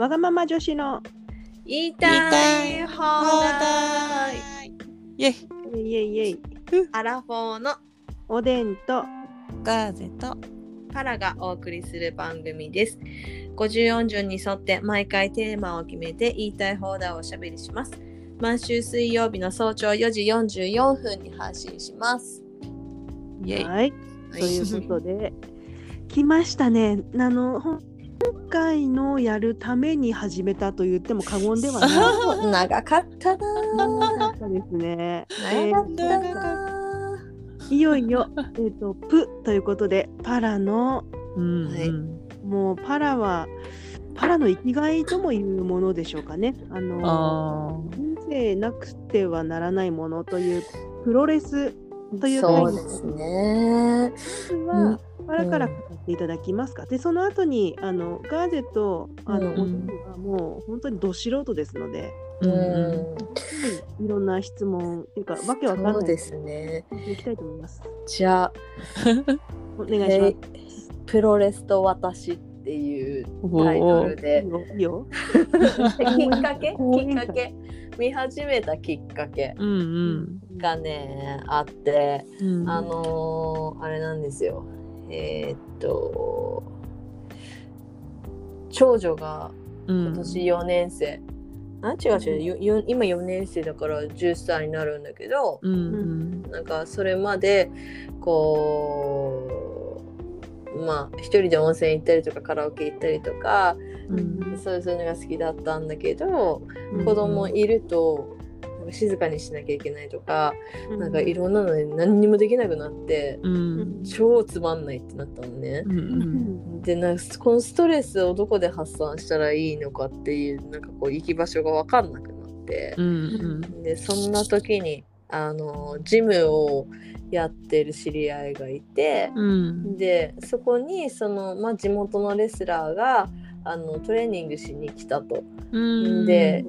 わがまま女子の言いたい放題。イェイ。イエイイエイイエイ。アラフォーのおでんとガーゼと。パラがお送りする番組です。50音順に沿って毎回テーマを決めて言いたい放題をおしゃべりします。毎週水曜日の早朝4時44分に配信します。イェイ。はい。ということで。来ましたね。あの今回のやるために始めたと言っても過言ではない。長かったな。長かったですね。え長かった。いよいよ、えー、とプということでパラのうんはい。うんもうパラはパラの生きがいともいうものでしょうかね。あのあ人生なくてはならないものというプロレスというそうですね。は、パラから語っていただきますか。で、その後にあのガーゼとあの、うんはもう本当にど素人ですので、ーううんん、いろんな質問っていうかわけわかんないですね。いきたいと思います。じゃあ、お願いします。プロレスと私っていうおタイトルいでいよいいよ。きっかけ？きっかけ？見始めたきっかけうんがねあってうん。あのーあれなんですよ。えーっと長女がうん。今年4年生、あ違う違う今4年生だから10歳になるんだけどうんうん。なんかそれまでこうまあ一人で温泉行ったりとかカラオケ行ったりとかうん。そういうのが好きだったんだけど、うん。子供いるとなんか静かにしなきゃいけないとか、うなんかいろんなので何にもできなくなってうん。超つまんないってなったのね。うんうん。でなんかこのストレスをどこで発散したらいいのかっていうなんかこう行き場所が分かんなくなってう、ん。でそんな時にあのジムをやってる知り合いがいて、うん。でそこにその、まあ、地元のレスラーがあのトレーニングしに来たと。うん。で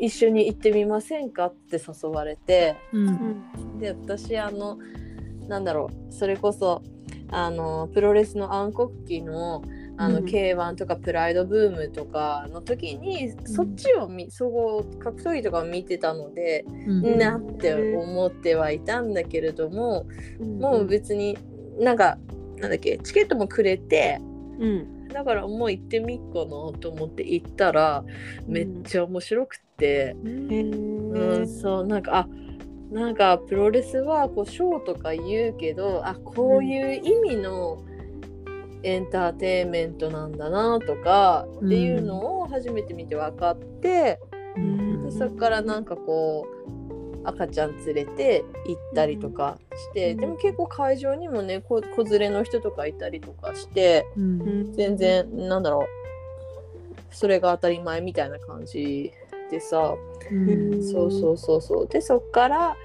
一緒に行ってみませんか？って誘われて。うん。で私あのなんだろうそれこそあのプロレスの暗黒期のあの、うん。K1 とかプライドブームとかの時に、そっちを見総合格闘技とかを見てたので、うん。なって思ってはいたんだけれども、ん。もう別になんかなんだっけチケットもくれてうん。だからもう行ってみっかなと思って行ったらめっちゃ面白くって、へうんーそうなんかあなんかプロレスはこうショーとか言うけどあこういう意味のエンターテインメントなんだなとかっていうのを初めて見て分かって、うん。でそこからなんかこう赤ちゃん連れて行ったりとかして、うん。でも結構会場にもね子子連れの人とかいたりとかしてうん。全然なんだろうそれが当たり前みたいな感じでさ、うん。そうそうそうそう。でそっから、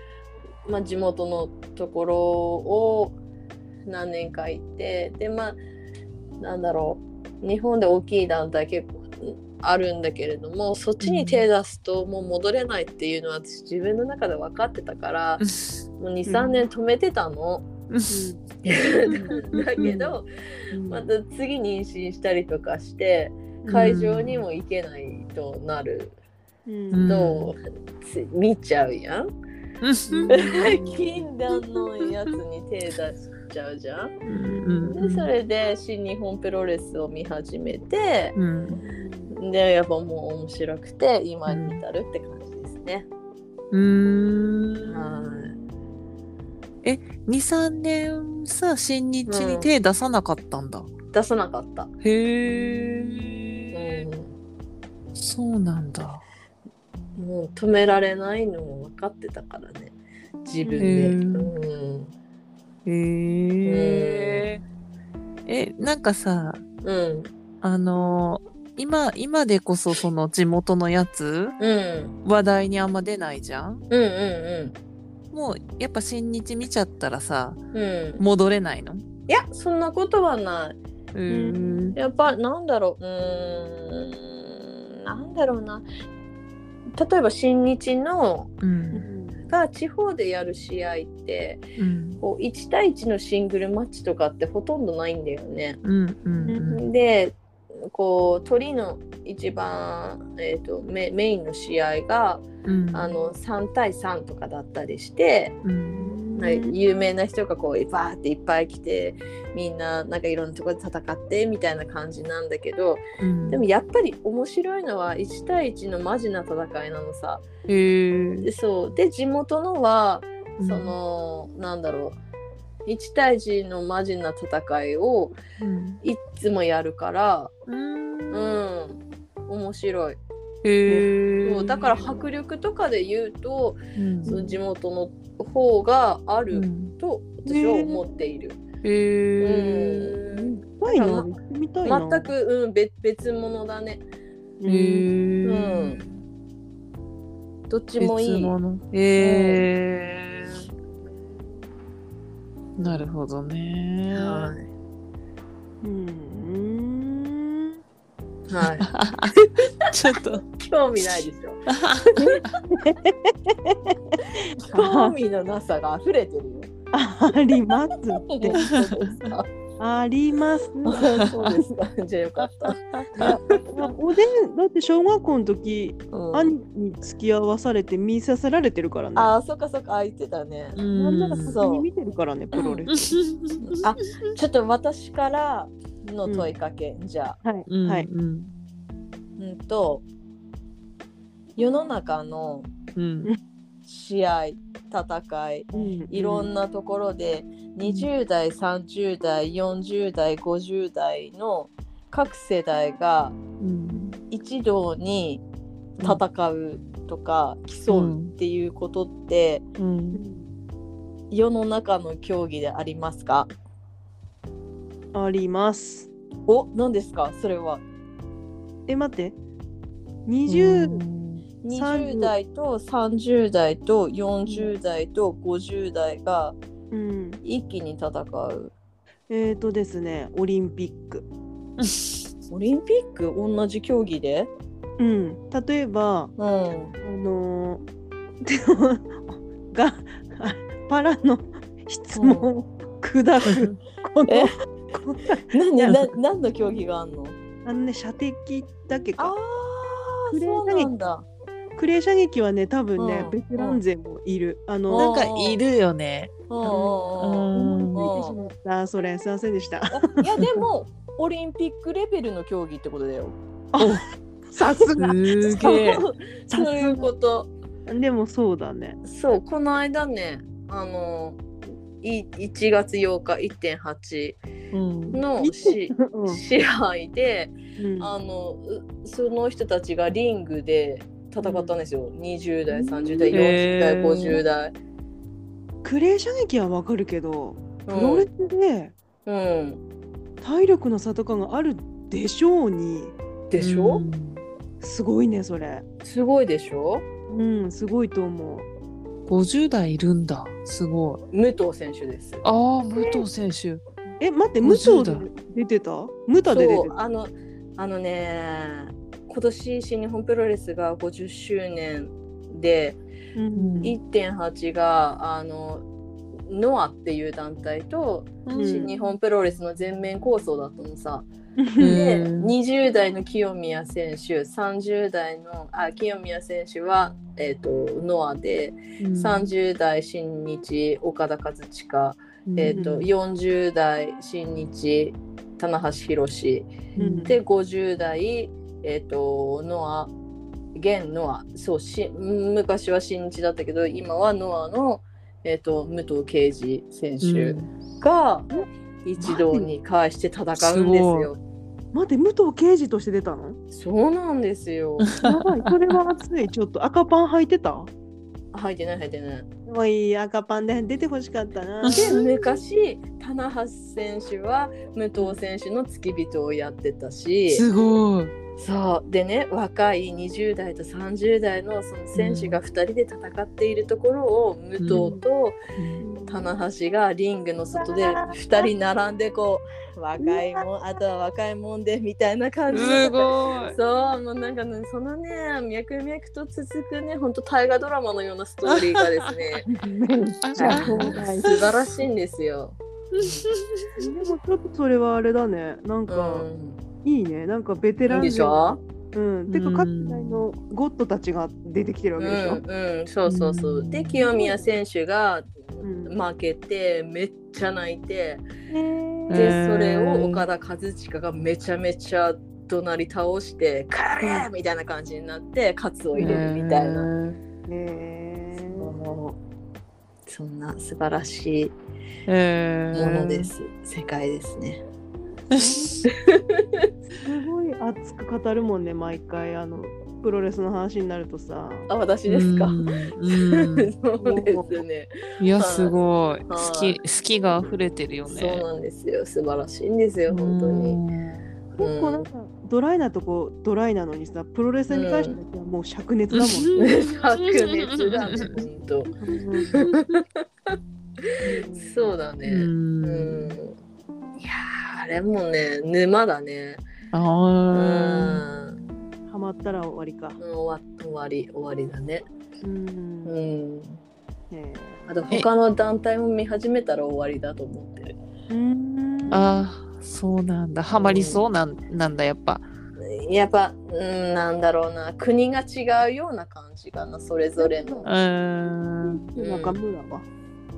まあ、地元のところを何年か行ってでまあなんだろう。日本で大きい団体結構あるんだけれどもそっちに手出すともう戻れないっていうのは私自分の中で分かってたからもう23年止めてたの。だけどまた次妊娠したりとかして会場にも行けないとなるうん。と、つ見ちゃうやん。禁断のやつに手出しちゃうじゃん。でそれで新日本プロレスを見始めてうん。でやっぱもう面白くて今に至るって感じですね。うん。はい。23年さ新日に手出さなかったんだ、出さなかった。へうえ、ん。そうなんだ。もう止められないのも分かってたからね。自分で。へうんへええなんかさうん。あの今今でこそその地元のやつうん。話題にあんま出ないじゃん？うんうんもうやっぱ新日見ちゃったらさうんうん。戻れないの？いやそんなことはない。うん。やっぱなんだろう。うーん。なんだろうな。例えば新日のうんが地方でやる試合ってうん。こう1対1のシングルマッチとかってほとんどないんだよね。うんうんでこう鳥の一番、えー、とメメインの試合が、うん。あの3対3とかだったりして、うん有名な人がこうバーっていっぱい来てみんななんかいろんなところで戦ってみたいな感じなんだけどうん。でもやっぱり面白いのは1対1のマジな戦いなのさ。でそう。で地元のはその、なんだろう。1対1のマジな戦いをうん。いっつもやるからうん。うん。面白い。へえそうだから迫力とかで言うと、うんその地元の方があるうんと私は思っている。へえうん。全く、うん、別別物だね。うん。へうえどっちもいい。別物へえなるほどねはいうん。はい、ちょっと興味ないでしょ。興味のなさが溢れてるよ。ありますって。あります。そうですか。じゃあよかった。おでん、だって小学校の時、うん兄に付き合わされて見させられてるからね。ああ、そっかそっか、あ言ってたね。なんならうん先に見てるからね、プロレス。あちょっと私からの問いかけ、じゃあ。はい。うんはい。うんうんと、世の中のうん試合、戦い、うんいろんなところで20代30代40代50代の各世代がうん一堂に戦うとか競うっていうことってうん世の中の競技でありますか？あります。お何ですか？それはえ、待って。20、20代と30代と40代と50代がうん。一気に戦うえーとですね、オリンピック。オリンピック？同じ競技で？うん。例えば、うんあのー、が、あパラの質問を砕く。このえ？この何な何の競技があんの？あのね、射的だけあか。あクレーそうなんだ。クレー射撃はね、多分ね、うんベテラン勢もいる。あの、なんかいるよね。うん。うん。うん。思いついてしまった。それ、すいません。でした。いやでもオリンピックレベルの競技ってことだよ。さすが。すげえ。そういうこと。でもそうだね。そうこの間ねあのい1月8日1.8うん。のしうん。試合でうん。あのうその人たちがリングで戦ったんですよ。20代30代40代へー。50代。クレー射撃はわかるけど、プうん。ロレスでうん、体力の差とかがあるでしょうに、でしょ、うん。すごいね、それ。すごいでしょ？うん、すごいと思う。50代いるんだ。すごい。武藤選手です。ああ、武藤選手。え、待って、50武藤出てた？ムタで出てた？そうあのあのね今年新日本プロレスが50周年でうん1.8があのノアっていう団体とうん新日本プロレスの全面構想だったのさ。うんでうん。20代の清宮選手30代のあ清宮選手は、えー、とノアで30代新日岡田和親、えー、とうん40代新日棚橋宏。うん。で50代、えー、とノア現ノア。そうし昔は新日だったけど今はノアの、えー、と武藤敬司選手が一堂に会して戦うんですよ。待って、武藤刑事として出たの？そうなんですよ。やばい、それは熱い。ちょっと赤パン履いてた？入ってない入ってない。おい、赤パンで出てほしかったな。で昔棚橋選手は武藤選手の付き人をやってたしすごい。そうでね若い20代と30代のその選手が2人で戦っているところを武藤と棚橋がリングの外で2人並んでこう若いもんあとは若いもんでみたいな感じのすごい。そうもうなんかねそのね脈々と続くねほんと大河ドラマのようなストーリーがですね 素晴らしいんですよ。でもちょっとそれはあれだね。なんうか、んいいね。なんかベテランいいでしょ？うん、てかうん。各世代のゴッドたちが出てきてるわうけでしょ、んうん。そうそうそう。うん。で清宮選手がうん。負けてめっちゃ泣いて。へー。でえーそれを岡田和親がめちゃめちゃ怒鳴り倒して「カレー!」みたいな感じになってカツを入れるみたいな、そんな素晴らしいえー。ものです、世界ですねすごい熱く語るもんね毎回あのプロレスの話になるとさ。あ私ですか、うんうん。そうですね。いやすごい。好はい。き好きが溢れてるよね。そうなんですよ。素晴らしいんですよ本当に。うん。結構なんかドライなとこドライなのにさプロレスに関してはもう灼熱だもんね、白熱だね本当。そうだね。ううんん。いやーあれもね沼だね。うあん。ハマったら終わりか。終わ終わり終わりだね。うん。うん。へあと他の団体も見始めたら終わりだと思ってる。ーうん。あーそうなんだ。ハマりそうなんなんだやっぱ。やっぱ、うん、なんだろうな。国が違うような感じかなそれぞれの。うーん。中村は？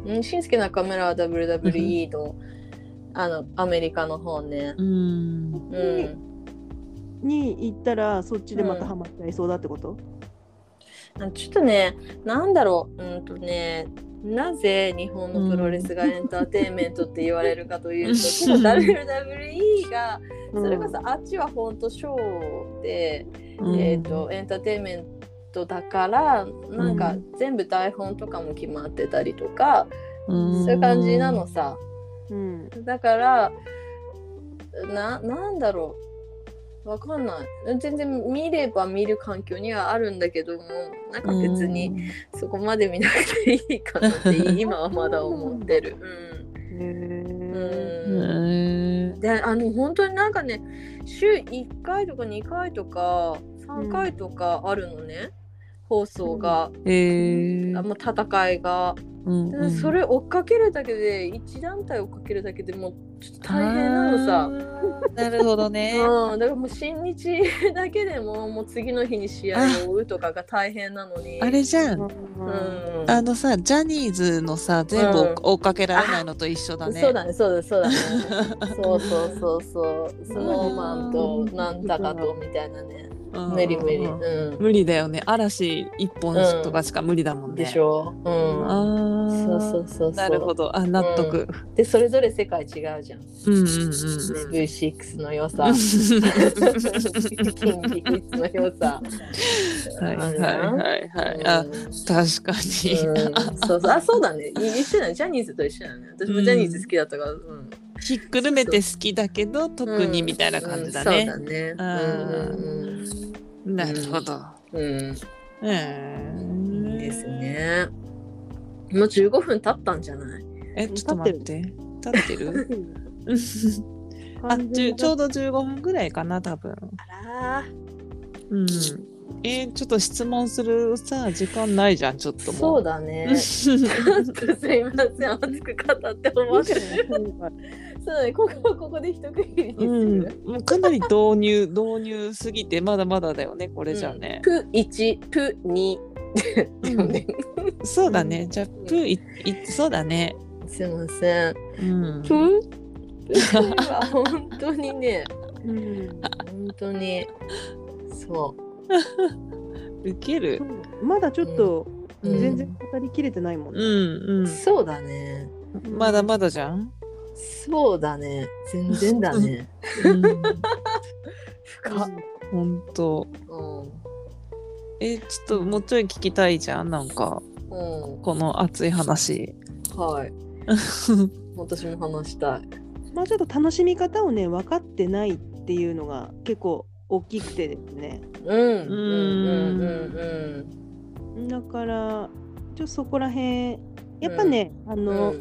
うん、しんすけ中村は WWE のあのアメリカの方ね。うん。うん、に行ったらそっちでまたハマっちゃいそうだってこと、あちょっとね、なんだろう、うんとね、なぜ日本のプロレスがエンターテインメントって言われるかというと、うん。WWE が、うん。それこそあっちは本当ショーで、うん。えー、とエンターテインメントだから、なんかうん。全部台本とかも決まってたりとか、うん。そういう感じなのさ。うん。だからななんだろう。わかんない。全然見れば見る環境にはあるんだけどもなんか別にそこまで見なくていいかなって 今はまだ思ってる。へうん。ー。うん、であの本当になんかね週1回とか2回とか3回とかあるのね、放送が、えー。あもう戦いが、それ追っかけるだけで1団体追っかけるだけでも大変なのさ。なるほどね。うん、だからもう新日だけでももう次の日に試合を追うとかが大変なのに。あれじゃん。うん、あのさ、ジャニーズのさ、全部うん追っかけられないのと一緒だね。そうだね、そうだ、そうだね。そうそうそうそう。スノーマンとなんだかとみたいなね。うん無理無理。うん。無理だよね。嵐一本とかしか無理だもんね。でしょう。うん。ああ。そうそうそうなるほど。あ、納得。で、それぞれ世界違うじゃん。うんうんうんうん。V6 の良さ。キンディキッズの良さ。はいはいはいはい。あ、確かに。うん、そうそうあそうだねい一緒だねジャニーズと一緒だね私もジャニーズ好きだったから、うんひっくるめて好きだけど、特にみたいな感じだうんね。そうだねあうんなるほど。うんうんううんん。ですねもう15分経ったんじゃない？え、ちょっと待って。立ってる？あちゅちょうど15分ぐらいかな、多分。あらうん。えーちょっと質問するさ、時間ないじゃん、ちょっともう。そうだね。すいません。熱く語って思って。そうだね。ここここで一区切りにすうん。る、、もうかなり導入導入すぎてまだまだだよねこれじゃあね、プ1プ2でもねそうだね。じゃあプーいいそうだね。すいません。うん。プーは本当にね。うん本当に。そ ウケる。まだちょっとうん。全然語りきれてないもんうね。う、そうだね。うんまだまだじゃん、そうだね。全然だね。うん、深っ。ほんとうん。えちょっともうちょい聞きたいじゃんなんか。うんこの熱い話。はい。私も話したい。まあちょっと楽しみ方をね分かってないっていうのが結構大きくてですね。うん。うん。うん。うん。だからちょっとそこら辺やっぱね、あうん。の、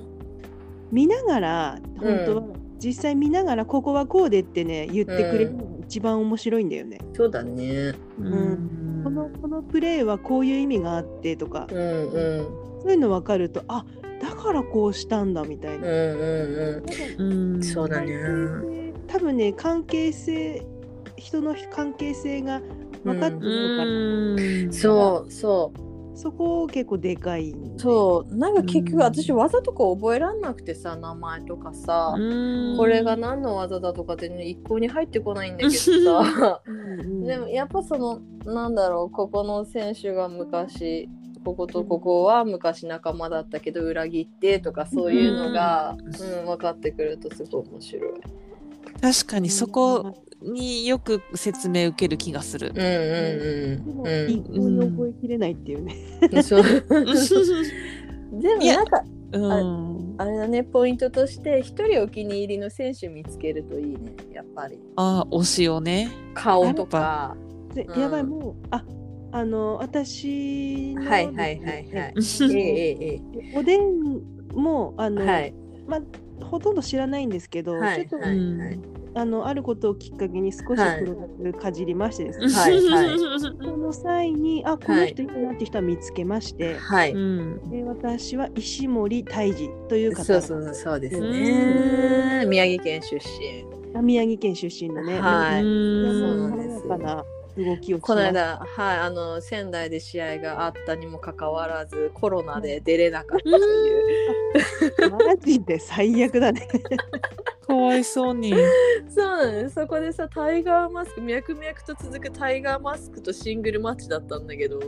見ながら本当は、実際見ながらここはこうでってね言ってくれるのが一番面白いんだよね。そうだね。うんこのこのプレーはこういう意味があってとか、うんうん。そういうの分かるとあだからこうしたんだみたいな。うんうんうん。そうだね。多分ね関係性人の関係性が分かってうるのかな、ーん。そうそうそこ結構でかいんでそう。なんか結うん。局私技とか覚えらんなくてさ名前とかさ、うん。これが何の技だとかって、ね、一向に入ってこないんだけどさ。うん。うんでもやっぱそのなんだろうここの選手が昔こことここは昔仲間だったけど裏切ってとかそういうのが、うん。分かってくるとすごい面白い。確かにそこによく説明受ける気がする。うんうんでうん。も一向に覚えきれないっていうね、うん。そう。でもなんかうん。あれだねポイントとして一人お気に入りの選手見つけるといいねやっぱり。あ推しをね。顔とか。でうん。やばいもうああの私のはいはいはいはい。ええええ おでんもあの、まあほとんど知らないんですけど、はいちょっと、あのあることをきっかけに少しはいプロレスかじりましてですね、はいはい。その際にあこの人いいなって人は見つけまして、はい、うん。で私は石森泰治という方。そうそうそうですうね宮城県出身。宮城県出身のね、はい。うんそうなん軽ですやかな動きをしこの間はいあの仙台で試合があったにもかかわらずコロナで出れなかったという。マジで最悪だね。かわいそうに。そうなんです。そこでさタイガーマスク脈々と続くタイガーマスクとシングルマッチだったんだけど。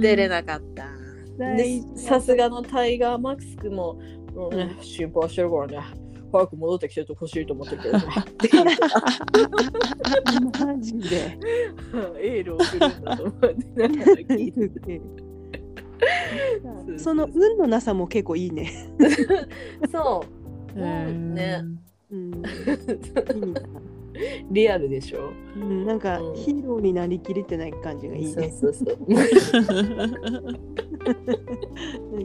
出れなかった。大で事。さすがのタイガーマスクも、もうね、心配してるからね。早く戻ってきてほしいと思ってるけどね。マジで。エールを送るんだと思って聞いて。その運のなさも結構いいね。そうね。うん、リアルでしょ？うん、なんかうん。ヒーローになりきれてない感じがいいね。そうそうそう。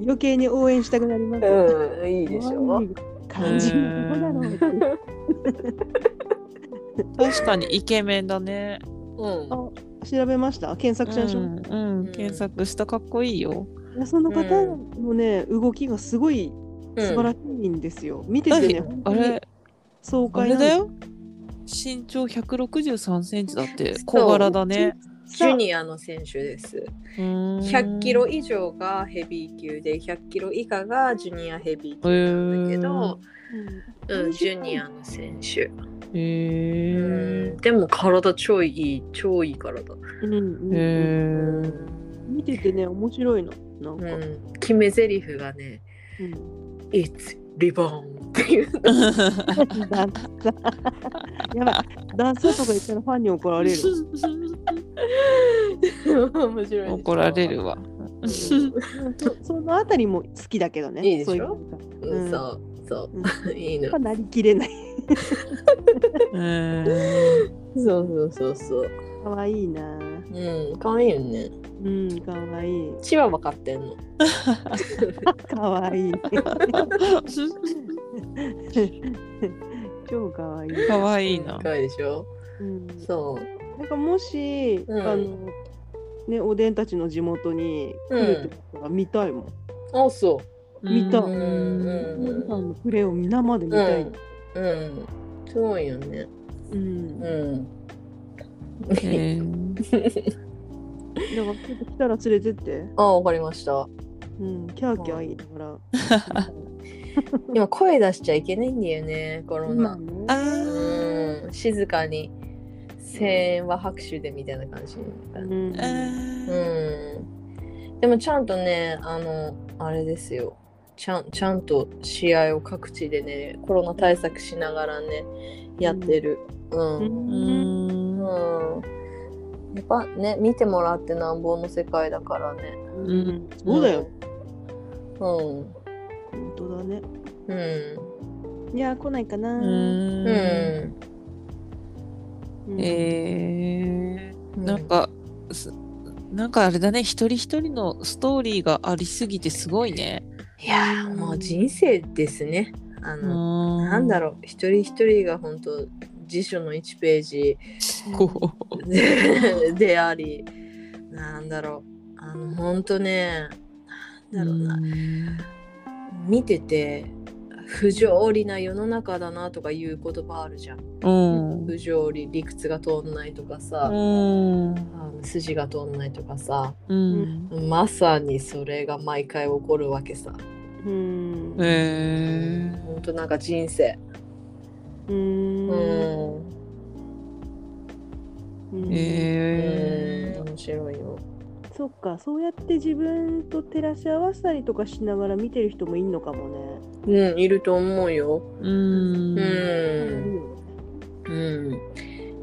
余計に応援したくなります。よ。うんいいでしょ？感じ。のどこだろう確かにイケメンだね。うん。あ調べました？検索しましょ？う。うん、うん、検索した。かっこいいよ。いやその方のね、動きがすごい素晴らしいんですよ。見ててね、あれ、爽あ快だよ。身長163センチだって。小柄だね。ジュニアの選手です。100 100キロ以上がヘビー級で100キロ以下がジュニアヘビー級なんだけど、うんうん、ジュニアの選手、えん、でも体超いい超いい体、うんうんえ見ててね面白いの。なんか、うん、決め台詞がねうん「It's Reborn」っていう。やばいダンサーとか言ったらファンに怒られる。面白い怒られるわ。うん。そそのあたりも好きだけどね。いいでしょ？そうそう いいの。なりきれない。うん。そうそうそうそうかわいいな。うんかわいいよね。うんかわい。いチワワ飼ってんの。かわい。い 超かわい。い、かわいいな。か。わいいでしょ？うん、そう。なんかもし、うん。あのねおでんたちの地元に来るってことが見たいもん、あそ見たううんおじさんのプレーを生で見たい、うんうん。すごいよね。うん。うんへえだからちょっと来たら連れてって、あわかりました。うん、キャーキャー言いながら。今声出しちゃいけないんだよねコロナ。あうん静かに。声援は拍手でみたいな感じうん。うん。でもちゃんとねあのあれですよ。ちゃんちゃんと試合を各地でねコロナ対策しながらねやってる。うん、ううんんやっぱね見てもらってなんぼの世界だからね。うん。そうだよ、うん。本当だねうん。いや来ないかな、うん。うん。うんえうん。ー、なんかすなんかあれだね。一人一人のストーリーがありすぎてすごいね。いやーもう人生ですね。あの、ななんだろう。一人一人が本当辞書の1ページ。で でありなんだろう。あの本当ねなんだろうな、見てて不条理な世の中だなとかいう言葉あるじゃん。うん。不条理理屈が通んないとかさ、うん。あの筋が通んないとかさ。うん。まさにそれが毎回起こるわけさ。うんへえほん。となんか人生。ううんん。うんへえ面白いよ。そっかそうやって自分と照らし合わせたりとかしながら見てる人もいんのかもね。うん、いると思うよ。うんうん。うん。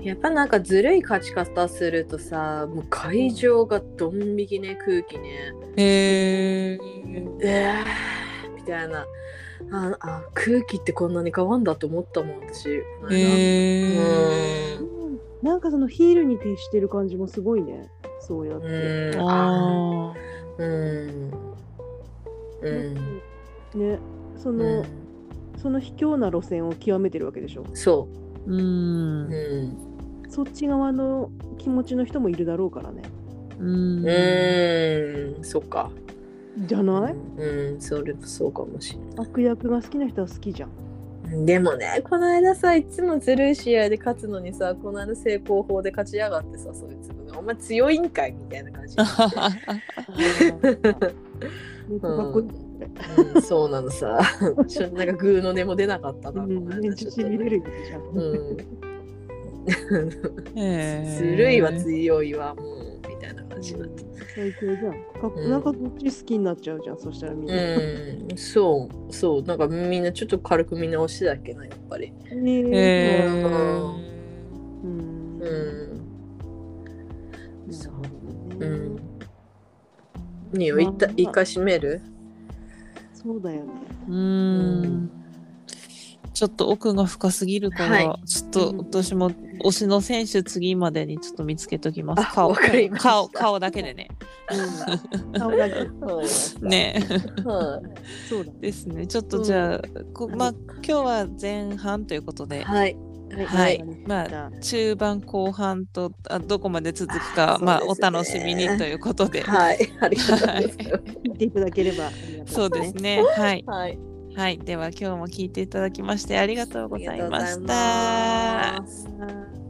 やっぱなんかずるい勝ち方するとさ、もう会場がドン引きね、空気ね。へえうわーみたいな。ああ空気ってこんなに変わんだと思ったもん私。この間へえうん。なんかそのヒールに徹してる感じもすごいね。そうやって。うん。あうん。うん。ね、その、その卑怯な路線を極めてるわけでしょ。そーうう、うんん、そっち側の気持ちの人もいるだろうからね。うん。うん、そっか。じゃない、うん、それそうかもしれない。悪役が好きな人は好きじゃん。でもね、この間さ、いつもずるい試合で勝つのにさ、この間成功法で勝ち上がってさ、そいつが、お前強いんかいみたいな感じ。うん、そうなのさ。ちょなんかグーの音も出なかったな、っちゃしびれるじゃん。うん。ずるいは強いわ、もう、みたいな感じになって。最強じゃん。かなんかどっち好きになっちゃうじゃん。そしたらみんな。うん、そう、そう、なんかみんなちょっと軽く見直しだっけな、やっぱり。ねへえうんーうん。うん。そうううんん。いいよ、一回一回閉める？そうだよね。うんちょっと奥が深すぎるから、はちょっと私も推しの選手次までにちょっと見つけときます。あ顔顔顔だけでね。うん。顔だけ。ねはい。そうだ。ですね。ちょっとじゃあ、こまあ今日は前半ということで、はい。はいまあ中盤後半とあどこまで続くか、あまあお楽しみにということで、はい。ありがとうございます。聞いていただければそうですね。はいはい。はいでは今日も聞いていただきましてありがとうございましありがとうございたま。す。